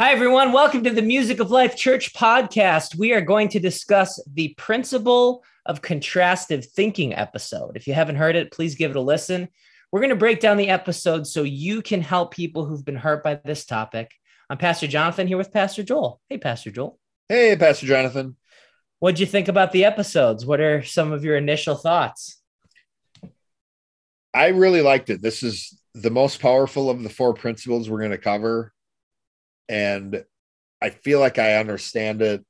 Hi, everyone. Welcome to the Music of Life Church podcast. We are going to discuss the principle of contrastive thinking episode. If you haven't heard it, please give it a listen. We're going to break down the episode so you can help people who've been hurt by this topic. I'm Pastor Jonathan here with Pastor Joel. Hey, Pastor Joel. Hey, Pastor Jonathan. What'd you think about the episodes? What are some of your initial thoughts? I really liked it. This is the most powerful of the four principles we're going to cover and I feel like I understand it.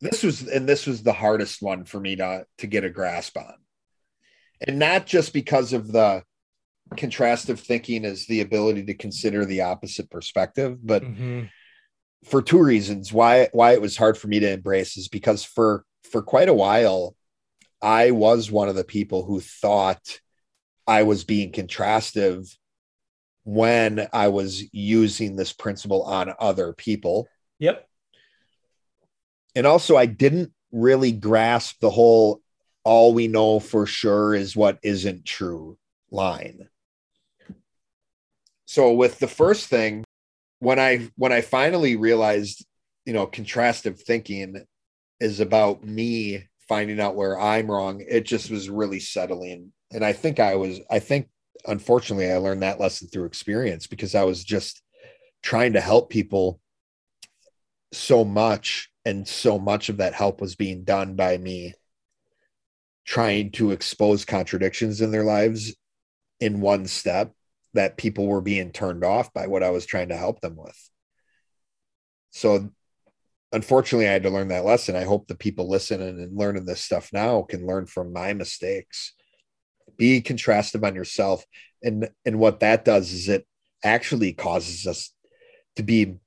This was and this was the hardest one for me to to get a grasp on. And not just because of the contrastive thinking is the ability to consider the opposite perspective, but mm-hmm. for two reasons why why it was hard for me to embrace is because for for quite a while I was one of the people who thought I was being contrastive when I was using this principle on other people. Yep. And also, I didn't really grasp the whole all we know for sure is what isn't true line. So with the first thing, when I when I finally realized, you know, contrastive thinking is about me finding out where I'm wrong, it just was really settling. And I think I was I think unfortunately, I learned that lesson through experience because I was just trying to help people so much. And so much of that help was being done by me trying to expose contradictions in their lives in one step that people were being turned off by what I was trying to help them with. So unfortunately, I had to learn that lesson. I hope the people listening and learning this stuff now can learn from my mistakes be contrastive on yourself. And and what that does is it actually causes us to be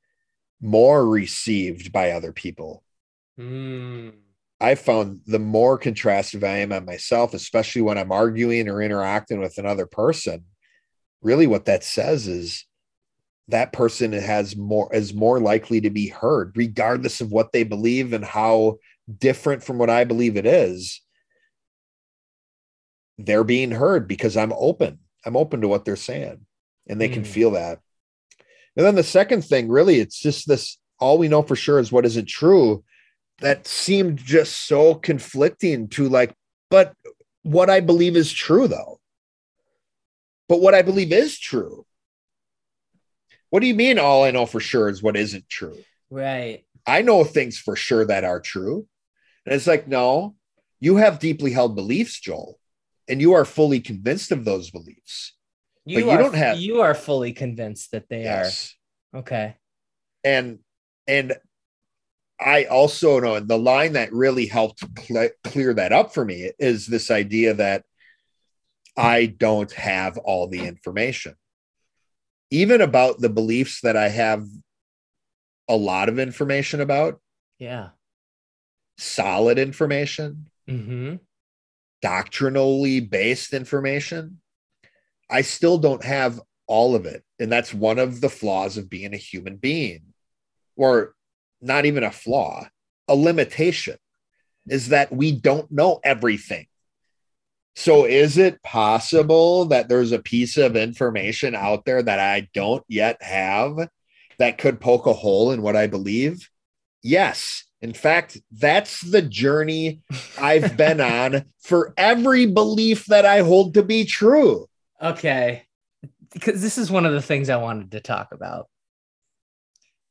more received by other people. Mm. i found the more contrastive i am on myself especially when i'm arguing or interacting with another person really what that says is that person has more is more likely to be heard regardless of what they believe and how different from what i believe it is they're being heard because I'm open. I'm open to what they're saying and they mm. can feel that. And then the second thing, really, it's just this all we know for sure is what isn't true. That seemed just so conflicting to like, but what I believe is true, though. But what I believe is true. What do you mean all I know for sure is what isn't true? Right. I know things for sure that are true. And it's like, no, you have deeply held beliefs, Joel and you are fully convinced of those beliefs. You, but you don't have you are fully convinced that they yes. are okay. And and I also know the line that really helped cl- clear that up for me is this idea that I don't have all the information. Even about the beliefs that I have a lot of information about. Yeah. Solid information. Mm-hmm doctrinally based information, I still don't have all of it. And that's one of the flaws of being a human being, or not even a flaw, a limitation is that we don't know everything. So, is it possible that there's a piece of information out there that I don't yet have that could poke a hole in what I believe? Yes. In fact, that's the journey I've been on for every belief that I hold to be true. Okay. Because this is one of the things I wanted to talk about.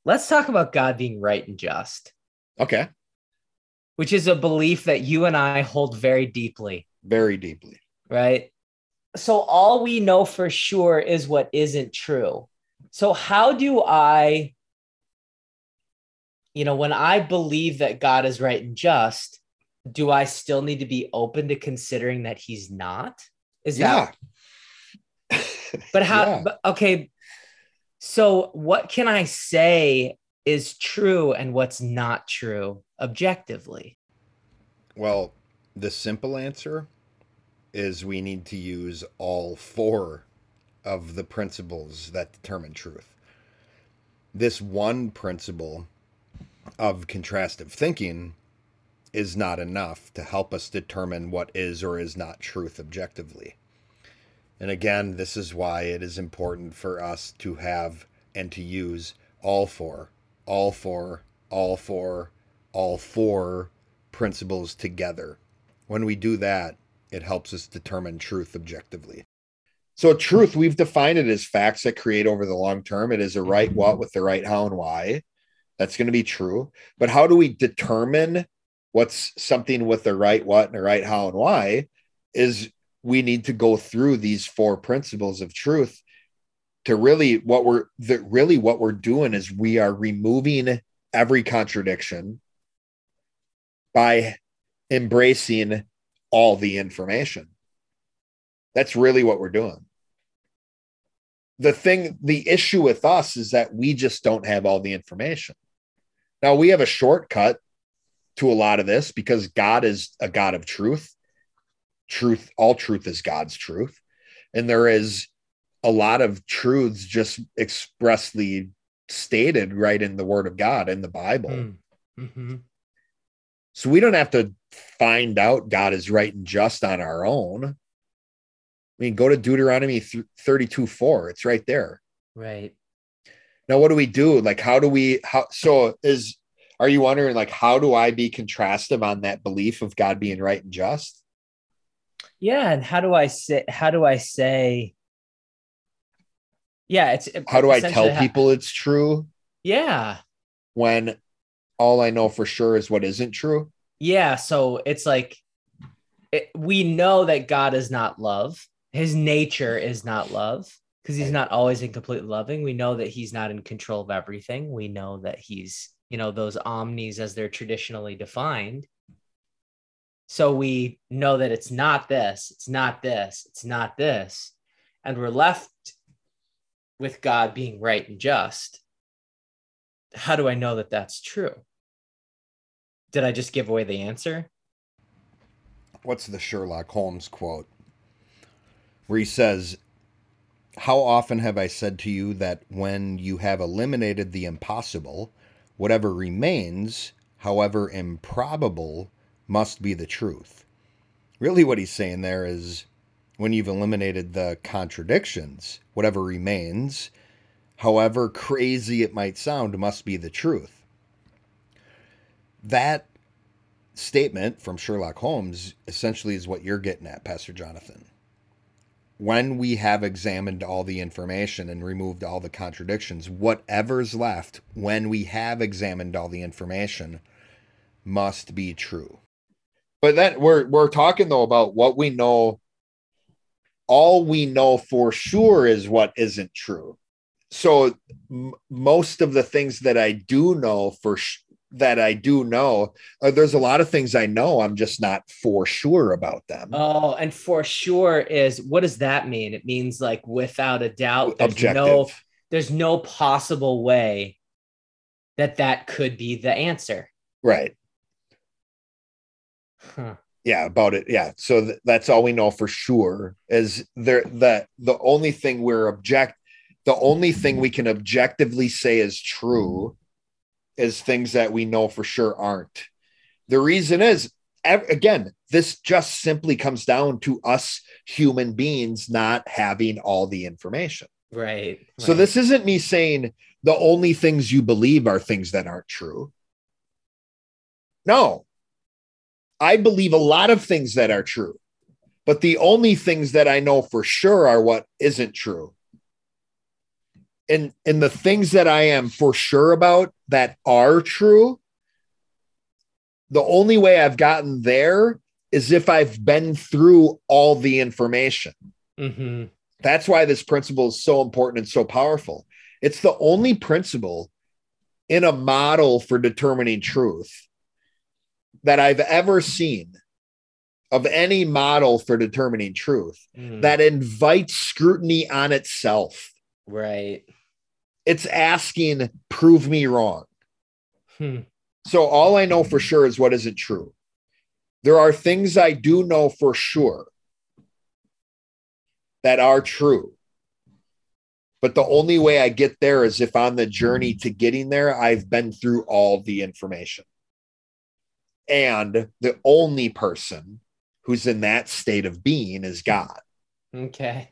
Let's talk about God being right and just. Okay. Which is a belief that you and I hold very deeply. Very deeply. Right. So all we know for sure is what isn't true. So, how do I you know, when I believe that God is right and just, do I still need to be open to considering that he's not? Is yeah. that But how yeah. but, okay, so what can I say is true and what's not true objectively? Well, the simple answer is we need to use all four of the principles that determine truth. This one principle of contrastive thinking is not enough to help us determine what is or is not truth objectively. And again, this is why it is important for us to have and to use all four all four, all four, all four principles together. When we do that, it helps us determine truth objectively. So, truth, we've defined it as facts that create over the long term. It is a right what with the right how and why. That's going to be true. But how do we determine what's something with the right what and the right how and why? Is we need to go through these four principles of truth to really what we're that really what we're doing is we are removing every contradiction by embracing all the information. That's really what we're doing. The thing, the issue with us is that we just don't have all the information. Now, we have a shortcut to a lot of this because God is a God of truth. Truth, all truth is God's truth. And there is a lot of truths just expressly stated right in the word of God in the Bible. Hmm. Mm-hmm. So we don't have to find out God is right and just on our own. I mean, go to Deuteronomy 32 4. It's right there. Right. Now, what do we do? Like, how do we, how, so is, are you wondering, like, how do I be contrastive on that belief of God being right and just? Yeah. And how do I say, how do I say, yeah, it's how do I tell people it's true? Yeah. When all I know for sure is what isn't true. Yeah. So it's like it, we know that God is not love. His nature is not love because he's not always in completely loving. We know that he's not in control of everything. We know that he's, you know, those omnis as they're traditionally defined. So we know that it's not this, it's not this, it's not this. And we're left with God being right and just. How do I know that that's true? Did I just give away the answer? What's the Sherlock Holmes quote? Where he says, How often have I said to you that when you have eliminated the impossible, whatever remains, however improbable, must be the truth? Really, what he's saying there is when you've eliminated the contradictions, whatever remains, however crazy it might sound, must be the truth that statement from Sherlock Holmes essentially is what you're getting at, Pastor Jonathan. When we have examined all the information and removed all the contradictions, whatever's left, when we have examined all the information, must be true. But then we're we're talking though about what we know. All we know for sure is what isn't true. So m- most of the things that I do know for sh- that I do know. Uh, there's a lot of things I know. I'm just not for sure about them. Oh, and for sure is what does that mean? It means like without a doubt. There's Objective. no there's no possible way that that could be the answer. Right. Huh. Yeah, about it. Yeah. So th- that's all we know for sure is there that the only thing we're object the only thing we can objectively say is true as things that we know for sure aren't. The reason is, again, this just simply comes down to us human beings not having all the information. Right. So this isn't me saying the only things you believe are things that aren't true. No. I believe a lot of things that are true, but the only things that I know for sure are what isn't true and and the things that I am for sure about that are true, the only way I've gotten there is if I've been through all the information. Mm-hmm. That's why this principle is so important and so powerful. It's the only principle in a model for determining truth that I've ever seen of any model for determining truth mm. that invites scrutiny on itself. Right. It's asking, prove me wrong. Hmm. So all I know for sure is what isn't true. There are things I do know for sure that are true. But the only way I get there is if on the journey to getting there, I've been through all the information. And the only person who's in that state of being is God. Okay.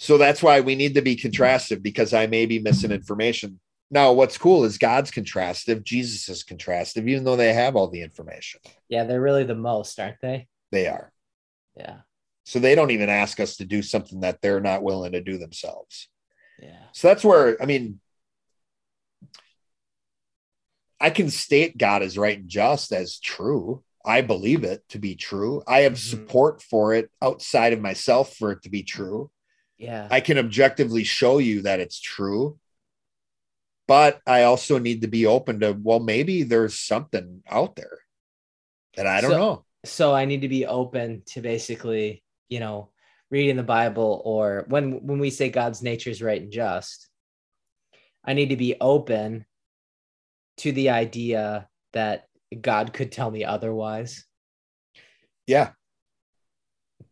So that's why we need to be contrastive because I may be missing information. now what's cool is God's contrastive, Jesus is contrastive, even though they have all the information. Yeah, they're really the most, aren't they? They are. Yeah. So they don't even ask us to do something that they're not willing to do themselves. Yeah. So that's where I mean I can state God is right and just as true. I believe it to be true. I have mm-hmm. support for it outside of myself for it to be true. Yeah. I can objectively show you that it's true. But I also need to be open to, well, maybe there's something out there that I don't so, know. So I need to be open to basically, you know, reading the Bible or when when we say God's nature is right and just, I need to be open to the idea that God could tell me otherwise. Yeah.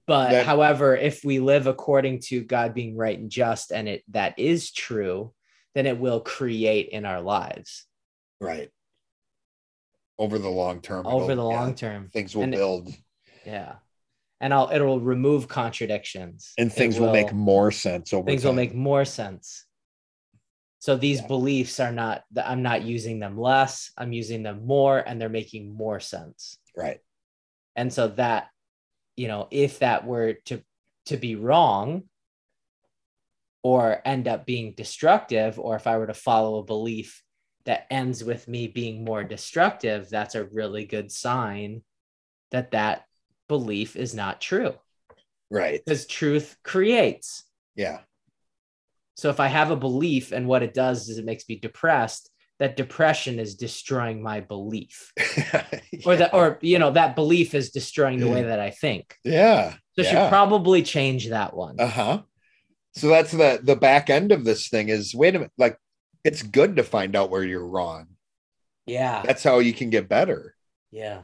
But that, however, if we live according to God being right and just and it that is true, then it will create in our lives. Right. Over the long term. Over the long yeah, term. Things will and build. Yeah. And I'll it'll remove contradictions. And things will, will, make more sense over things time. will make more sense. So these yeah. beliefs are not that I'm not using them less, I'm using them more and they're making more sense. Right. And so that you know, if that were to to be wrong or end up being destructive or if I were to follow a belief that ends with me being more destructive, that's a really good sign that that belief is not true. Right. Because truth creates. Yeah. So if I have a belief and what it does is it makes me depressed, that depression is destroying my belief. yeah. Or that or you know, that belief is destroying the way that I think. Yeah. So yeah. should probably change that one. Uh-huh. So that's the the back end of this thing is wait a minute, like it's good to find out where you're wrong. Yeah. That's how you can get better. Yeah.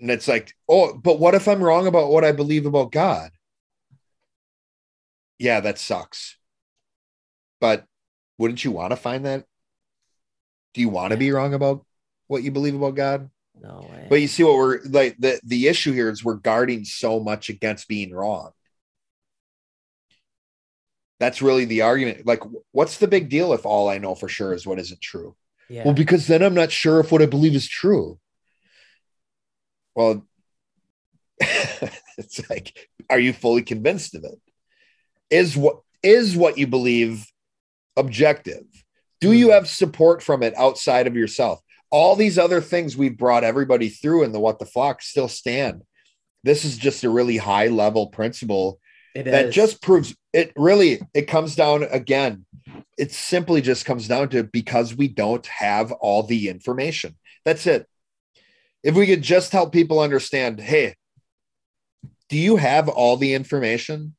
And it's like, oh, but what if I'm wrong about what I believe about God? Yeah, that sucks. But wouldn't you want to find that? Do you want to be wrong about what you believe about God? No way. But you see what we're like the, the issue here is we're guarding so much against being wrong. That's really the argument. Like, what's the big deal if all I know for sure is what isn't true? Yeah. Well, because then I'm not sure if what I believe is true. Well, it's like, are you fully convinced of it? Is what is what you believe objective? Do you have support from it outside of yourself? All these other things we've brought everybody through in the what the flock still stand. This is just a really high level principle it that is. just proves it really it comes down again. It simply just comes down to because we don't have all the information. That's it. If we could just help people understand, hey, do you have all the information?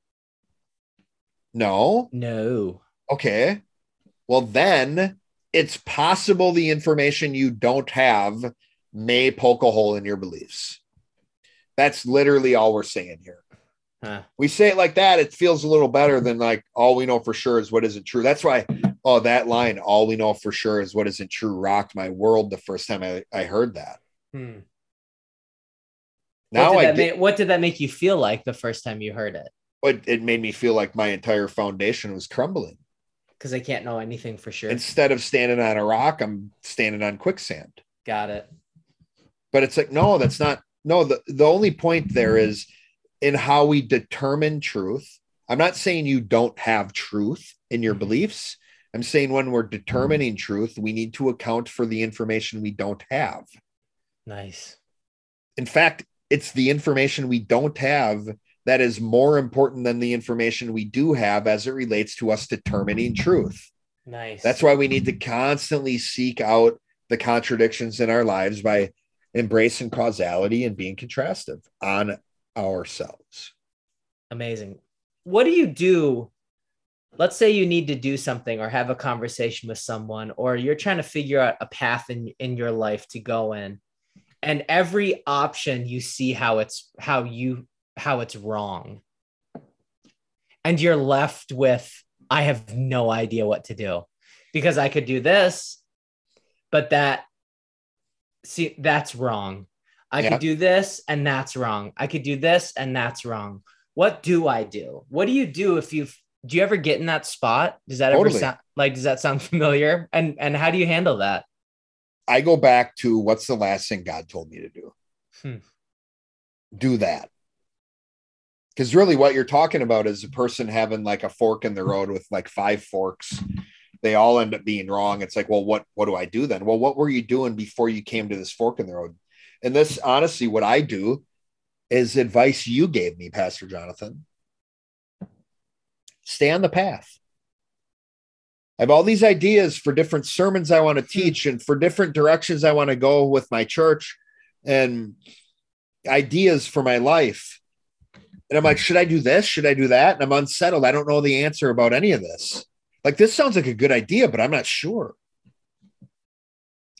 No. No. Okay. Well, then it's possible the information you don't have may poke a hole in your beliefs. That's literally all we're saying here. Huh. We say it like that, it feels a little better than like all we know for sure is what isn't true. That's why, oh, that line, all we know for sure is what isn't true, rocked my world the first time I, I heard that. Hmm. Now what did, I that make, what did that make you feel like the first time you heard it? It, it made me feel like my entire foundation was crumbling because I can't know anything for sure. Instead of standing on a rock, I'm standing on quicksand. Got it. But it's like, no, that's not. No, the, the only point there is in how we determine truth. I'm not saying you don't have truth in your mm-hmm. beliefs. I'm saying when we're determining truth, we need to account for the information we don't have. Nice. In fact, it's the information we don't have that is more important than the information we do have as it relates to us determining truth. Nice. That's why we need to constantly seek out the contradictions in our lives by embracing causality and being contrastive on ourselves. Amazing. What do you do? Let's say you need to do something or have a conversation with someone, or you're trying to figure out a path in, in your life to go in. And every option you see how it's how you how it's wrong. And you're left with, I have no idea what to do because I could do this, but that, see, that's wrong. I yeah. could do this and that's wrong. I could do this and that's wrong. What do I do? What do you do if you've do you ever get in that spot? Does that totally. ever sound like does that sound familiar? And and how do you handle that? I go back to what's the last thing God told me to do? Hmm. Do that. Because really, what you're talking about is a person having like a fork in the road with like five forks. They all end up being wrong. It's like, well, what what do I do then? Well, what were you doing before you came to this fork in the road? And this, honestly, what I do is advice you gave me, Pastor Jonathan. Stay on the path. I have all these ideas for different sermons I want to hmm. teach and for different directions I want to go with my church and ideas for my life. And I'm like, should I do this? Should I do that? And I'm unsettled. I don't know the answer about any of this. Like this sounds like a good idea, but I'm not sure.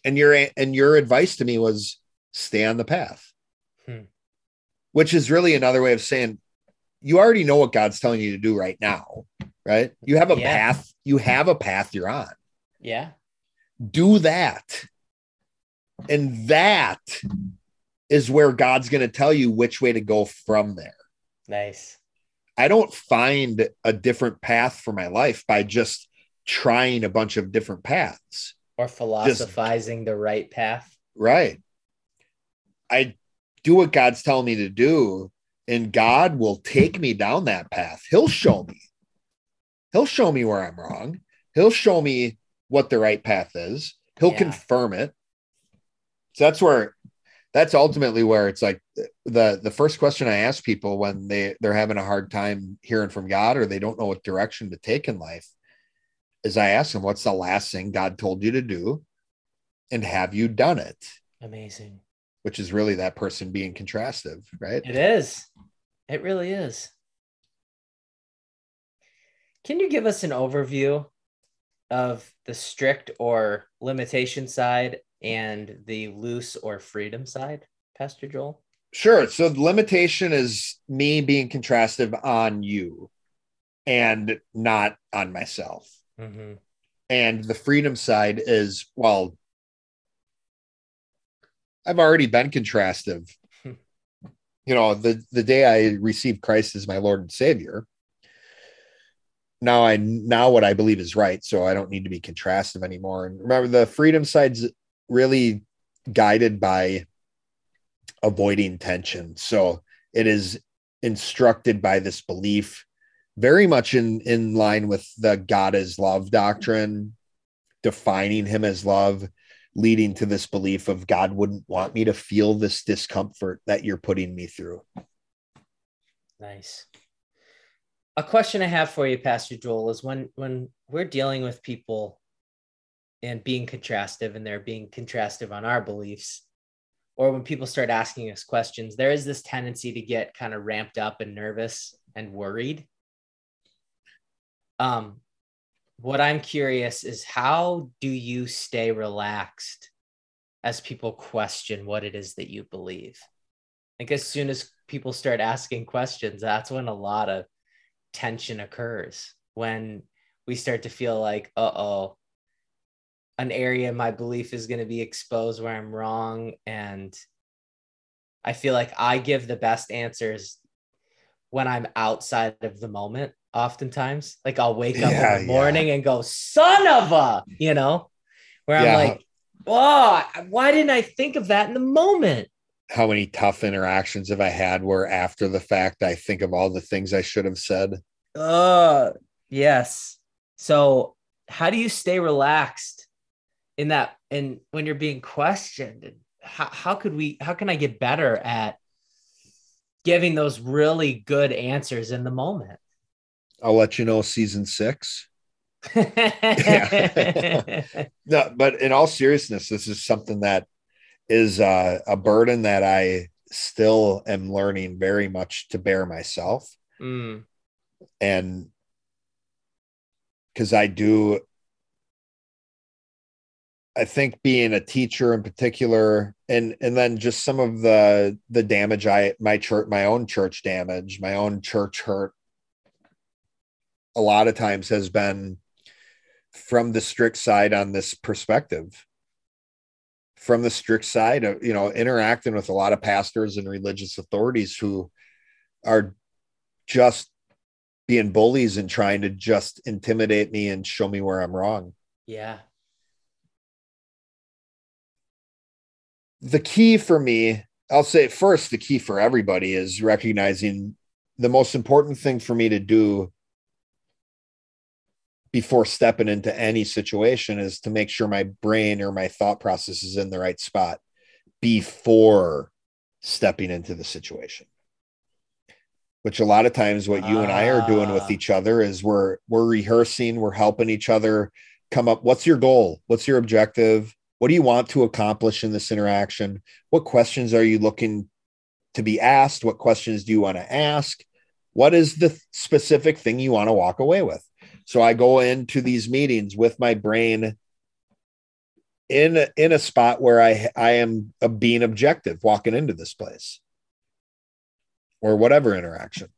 And your and your advice to me was stay on the path. Hmm. Which is really another way of saying you already know what God's telling you to do right now, right? You have a yeah. path, you have a path you're on. Yeah. Do that. And that is where God's going to tell you which way to go from there. Nice. I don't find a different path for my life by just trying a bunch of different paths or philosophizing just, the right path. Right. I do what God's telling me to do and God will take me down that path. He'll show me. He'll show me where I'm wrong. He'll show me what the right path is. He'll yeah. confirm it. So that's where that's ultimately where it's like the the first question I ask people when they they're having a hard time hearing from God or they don't know what direction to take in life is I ask them what's the last thing God told you to do and have you done it? Amazing. Which is really that person being contrastive, right? It is. It really is. Can you give us an overview of the strict or limitation side and the loose or freedom side, Pastor Joel? Sure. So the limitation is me being contrastive on you and not on myself. Mm-hmm. And the freedom side is, well, I've already been contrastive you know, the the day I received Christ as my Lord and Savior, now I now what I believe is right, so I don't need to be contrastive anymore. And remember, the freedom side's really guided by avoiding tension. So it is instructed by this belief, very much in in line with the God is love doctrine, defining Him as love leading to this belief of God wouldn't want me to feel this discomfort that you're putting me through. Nice. A question I have for you, Pastor Joel, is when when we're dealing with people and being contrastive and they're being contrastive on our beliefs, or when people start asking us questions, there is this tendency to get kind of ramped up and nervous and worried. Um, what I'm curious is how do you stay relaxed as people question what it is that you believe? Like as soon as people start asking questions, that's when a lot of tension occurs. When we start to feel like, uh oh, an area my belief is going to be exposed where I'm wrong. And I feel like I give the best answers when I'm outside of the moment oftentimes. Like I'll wake up yeah, in the morning yeah. and go, son of a, you know, where I'm like, oh, why didn't I think of that in the moment? How many tough interactions have I had where after the fact I think of all the things I should have said? Uh yes. So how do you stay relaxed in that and when you're being questioned? And how, how could we how can I get better at giving those really good answers in the moment? I'll let you know season six. no, but in all seriousness, this is something that is uh, a burden that I still am learning very much to bear myself. Mm. And because I do, I think being a teacher in particular, and and then just some of the the damage I my church my own church damage, my own church hurt a lot of times has been from the strict side on this perspective from the strict side of you know interacting with a lot of pastors and religious authorities who are just being bullies and trying to just intimidate me and show me where I'm wrong. Yeah. The key for me, I'll say first, the key for everybody is recognizing the most important thing for me to do before stepping into any situation is to make sure my brain or my thought process is in the right spot before stepping into the situation which a lot of times what you and I are doing with ah. each other is we're we're rehearsing, we're helping each other come up what's your goal? What's your objective? What do you want to accomplish in this interaction? What questions are you looking to be asked? What questions do you want to ask? What is the specific thing you want to walk away with? So I go into these meetings with my brain in a, in a spot where I I am being objective walking into this place or whatever interaction.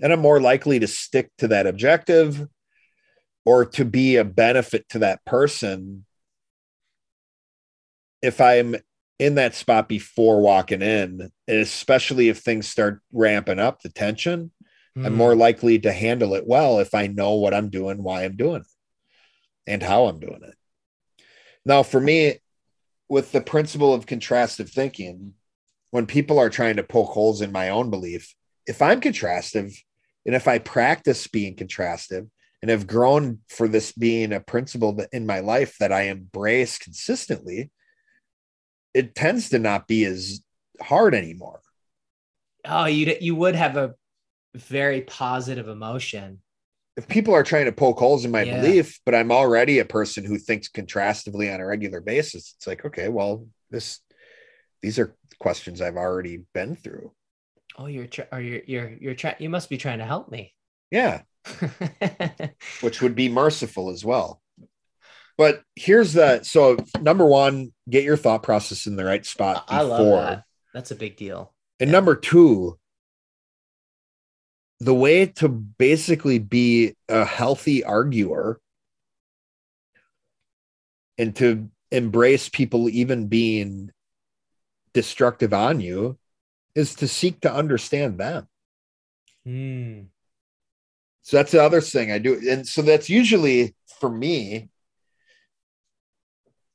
And I'm more likely to stick to that objective or to be a benefit to that person if I'm in that spot before walking in, especially if things start ramping up the tension, mm. I'm hmm. more likely to handle it well if I know what I'm doing, why I'm doing it, and how I'm doing it. Now, for me, with the principle of contrastive thinking, when people are trying to poke holes in my own belief, if I'm contrastive and if I practice being contrastive and have grown for this being a principle in my life that I embrace consistently, it tends to not be as hard anymore. Oh, you you would have a very positive emotion. If people are trying to poke holes in my yeah. belief, but I'm already a person who thinks contrastively on a regular basis, it's like, okay, well, this these are questions I've already been through. Oh, you're tr- are you you're you're trying you must be trying to help me. Yeah. Which would be merciful as well. But here's the so number one, get your thought process in the right spot before. I love that. That's a big deal. And yeah. number two, the way to basically be a healthy arguer and to embrace people even being destructive on you is to seek to understand them. Mm. So that's the other thing I do. And so that's usually for me,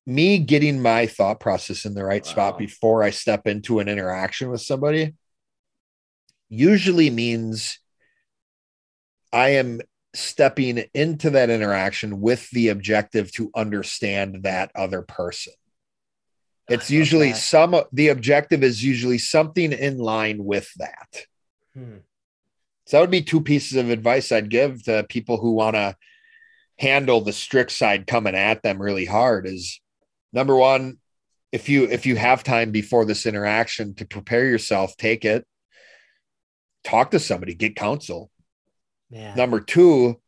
me getting my thought process in the right wow. spot before I step into an interaction with somebody usually means I am stepping into that interaction with the objective to understand that other person. It's usually that. some, the objective is usually something in line with that. Hmm. So that would be two pieces of advice I'd give to people who want to handle the strict side coming at them really hard is number one, if you if you have time before this interaction to prepare yourself, take it, talk to somebody, get counsel. Yeah. Number two,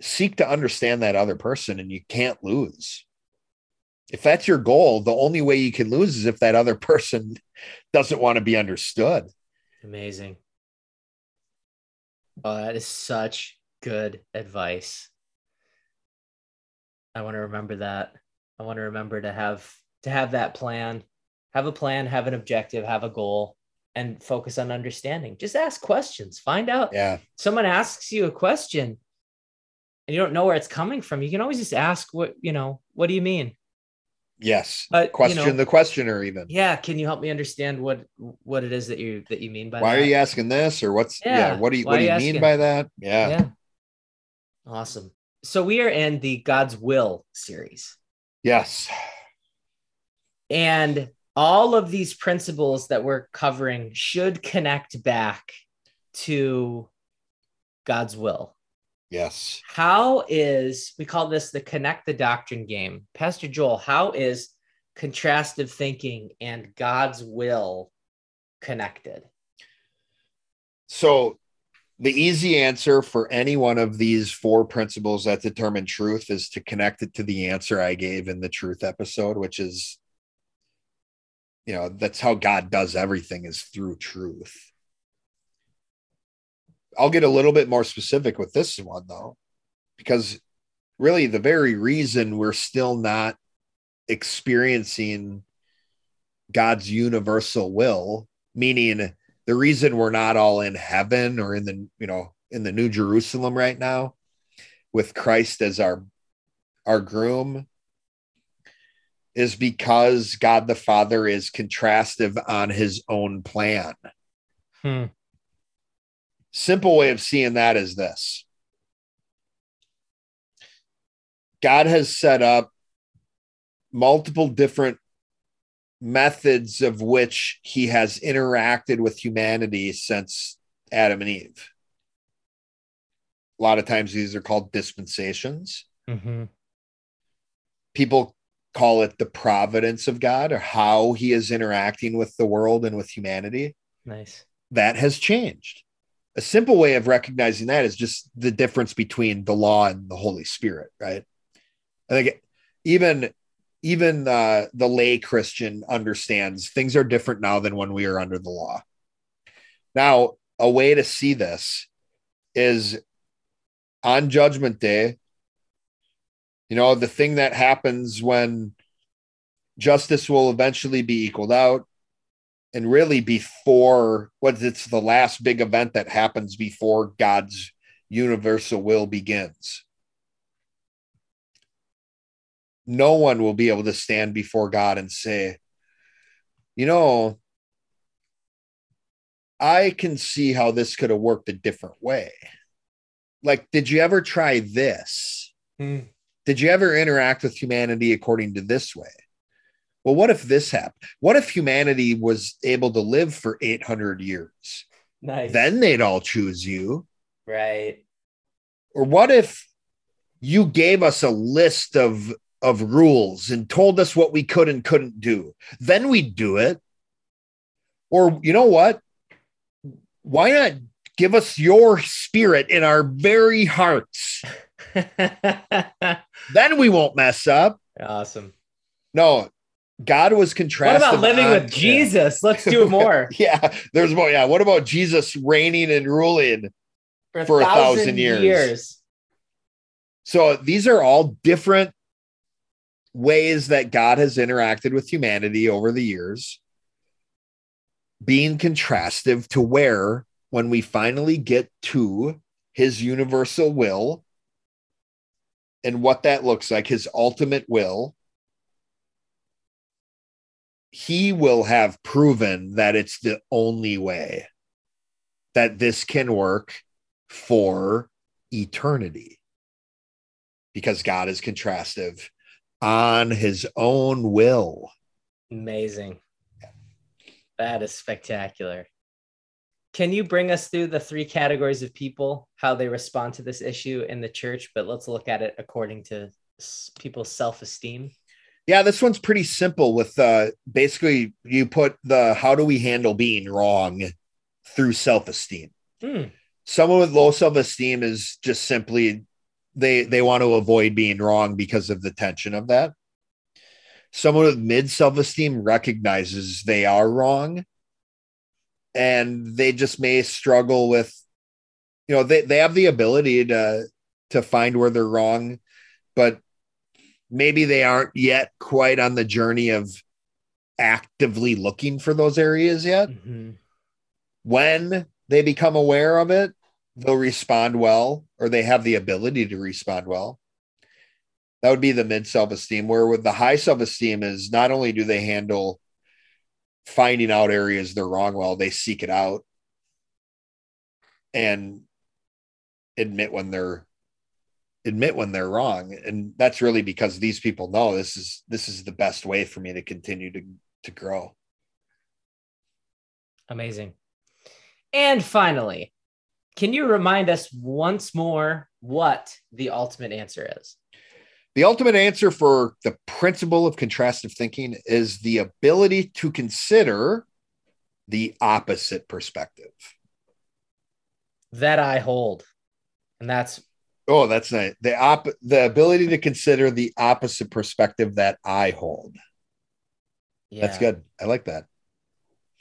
seek to understand that other person and you can't lose if that's your goal, the only way you can lose is if that other person doesn't want to be understood. Amazing. Oh, that is such good advice. I want to remember that. I want to remember to have to have that plan, have a plan, have an objective, have a goal, and focus on understanding. Just ask questions. Find out. Yeah. Someone asks you a question and you don't know where it's coming from. You can always just ask what, you know, what do you mean? Yes. But question you know, the questioner even. Yeah. Can you help me understand what what it is that you that you mean by that? why that? are you asking this or what's yeah, yeah what do you why what do you, mean by that? Yeah. Yeah. Awesome. So we are in the God's Will series. Yes. And all of these principles that we're covering should connect back to God's will. Yes. How is, we call this the connect the doctrine game. Pastor Joel, how is contrastive thinking and God's will connected? So, the easy answer for any one of these four principles that determine truth is to connect it to the answer I gave in the truth episode, which is, you know, that's how God does everything is through truth. I'll get a little bit more specific with this one though, because really the very reason we're still not experiencing God's universal will, meaning the reason we're not all in heaven or in the, you know, in the New Jerusalem right now with Christ as our our groom is because God the Father is contrastive on his own plan. Hmm. Simple way of seeing that is this God has set up multiple different methods of which he has interacted with humanity since Adam and Eve. A lot of times these are called dispensations. Mm-hmm. People call it the providence of God or how he is interacting with the world and with humanity. Nice. That has changed. A simple way of recognizing that is just the difference between the law and the Holy Spirit, right? I think even even uh, the lay Christian understands things are different now than when we are under the law. Now, a way to see this is on Judgment Day, you know, the thing that happens when justice will eventually be equaled out and really before what it's the last big event that happens before God's universal will begins. No one will be able to stand before God and say, you know, I can see how this could have worked a different way. Like, did you ever try this? Hmm. Did you ever interact with humanity according to this way? Well, what if this happened? What if humanity was able to live for 800 years? Nice. Then they'd all choose you. Right. Or what if you gave us a list of of rules and told us what we could and couldn't do? Then we'd do it. Or you know what? Why not give us your spirit in our very hearts? then we won't mess up. Awesome. No, God was contrasted. What about living with Jesus? Let's do more. yeah, there's more. Yeah. What about Jesus reigning and ruling for a, for a thousand, thousand years? years? So these are all different ways that God has interacted with humanity over the years, being contrastive to where, when we finally get to his universal will and what that looks like, his ultimate will, he will have proven that it's the only way that this can work for eternity. Because God is contrastive on his own will. Amazing. That is spectacular. Can you bring us through the three categories of people, how they respond to this issue in the church? But let's look at it according to people's self esteem. Yeah, this one's pretty simple with uh basically you put the how do we handle being wrong through self-esteem. Hmm. Someone with low self-esteem is just simply they they want to avoid being wrong because of the tension of that. Someone with mid self-esteem recognizes they are wrong and they just may struggle with you know they, they have the ability to to find where they're wrong but maybe they aren't yet quite on the journey of actively looking for those areas yet. Mm-hmm. When they become aware of it, they'll respond well, or they have the ability to respond well. That would be the mid self esteem. Where with the high self esteem is not only do they handle finding out areas they're wrong well, they seek it out and admit when they're admit when they're wrong and that's really because these people know this is this is the best way for me to continue to to grow amazing and finally can you remind us once more what the ultimate answer is the ultimate answer for the principle of contrastive thinking is the ability to consider the opposite perspective that i hold and that's Oh, that's nice. The op the ability to consider the opposite perspective that I hold. Yeah. That's good. I like that.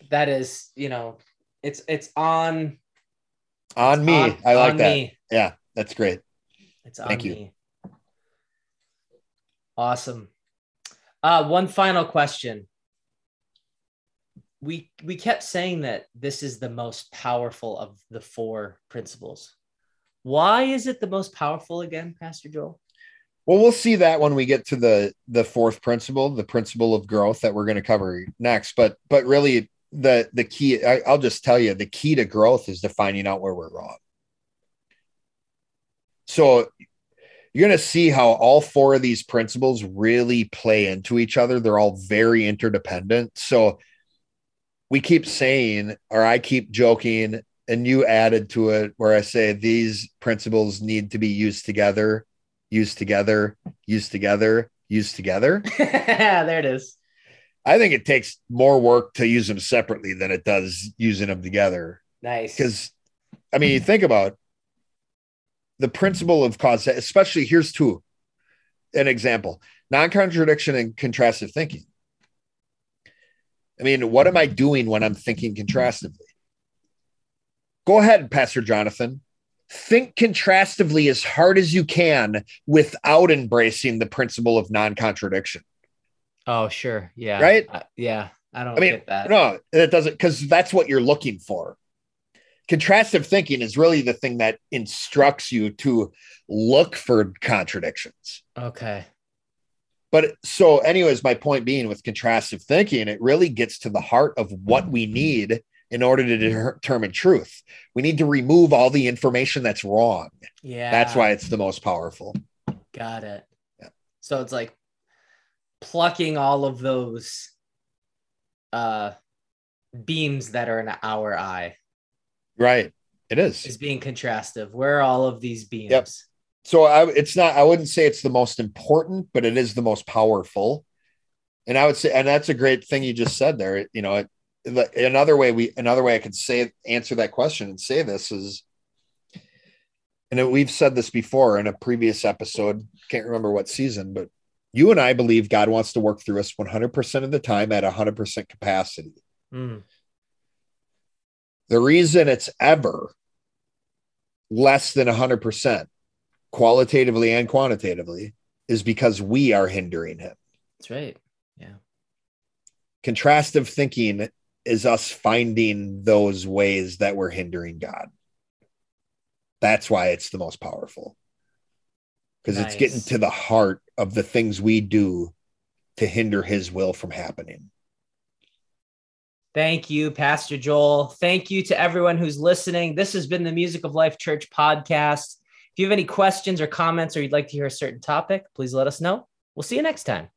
That is, you know, it's it's on on me. On, I like that. Me. Yeah, that's great. It's Thank you. Me. Awesome. Uh, one final question. We we kept saying that this is the most powerful of the four principles. Why is it the most powerful again, Pastor Joel? Well, we'll see that when we get to the the fourth principle, the principle of growth that we're going to cover next. But but really, the the key, I, I'll just tell you, the key to growth is to finding out where we're wrong. So you're going to see how all four of these principles really play into each other. They're all very interdependent. So we keep saying, or I keep joking, and you added to it where I say these principles need to be used together used together, used together, used together. there it is. I think it takes more work to use them separately than it does using them together. Nice. Because, I mean, you think about the principle of cause, especially here's two an example non contradiction and contrastive thinking. I mean, what am I doing when I'm thinking contrastively? Go ahead, Pastor Jonathan think contrastively as hard as you can without embracing the principle of non-contradiction. Oh, sure. Yeah. Right? Uh, yeah. I don't I mean, get that. No, it doesn't because that's what you're looking for. Contrastive thinking is really the thing that instructs you to look for contradictions. Okay. But so, anyways, my point being with contrastive thinking, it really gets to the heart of what we need in order to determine truth. We need to remove all the information that's wrong. Yeah. That's why it's the most powerful. Got it. Yeah. So it's like plucking all of those uh beams that are in our eye. Right. It is. Is being contrastive. Where are all of these beams? Yep. So I it's not I wouldn't say it's the most important, but it is the most powerful. And I would say, and that's a great thing you just said there. You know, it, another way we another way I could say answer that question and say this is and we've said this before in a previous episode, can't remember what season, but you and I believe God wants to work through us 100% of the time at 100% capacity. Mm. The reason it's ever less than 100% qualitatively and quantitatively is because we are hindering him. That's right. Yeah. Contrastive thinking is us finding those ways that we're hindering God. That's why it's the most powerful. Because nice. it's getting to the heart of the things we do to hinder his will from happening. Thank you, Pastor Joel. Thank you to everyone who's listening. This has been the Music of Life Church podcast. If you have any questions or comments or you'd like to hear a certain topic, please let us know. We'll see you next time.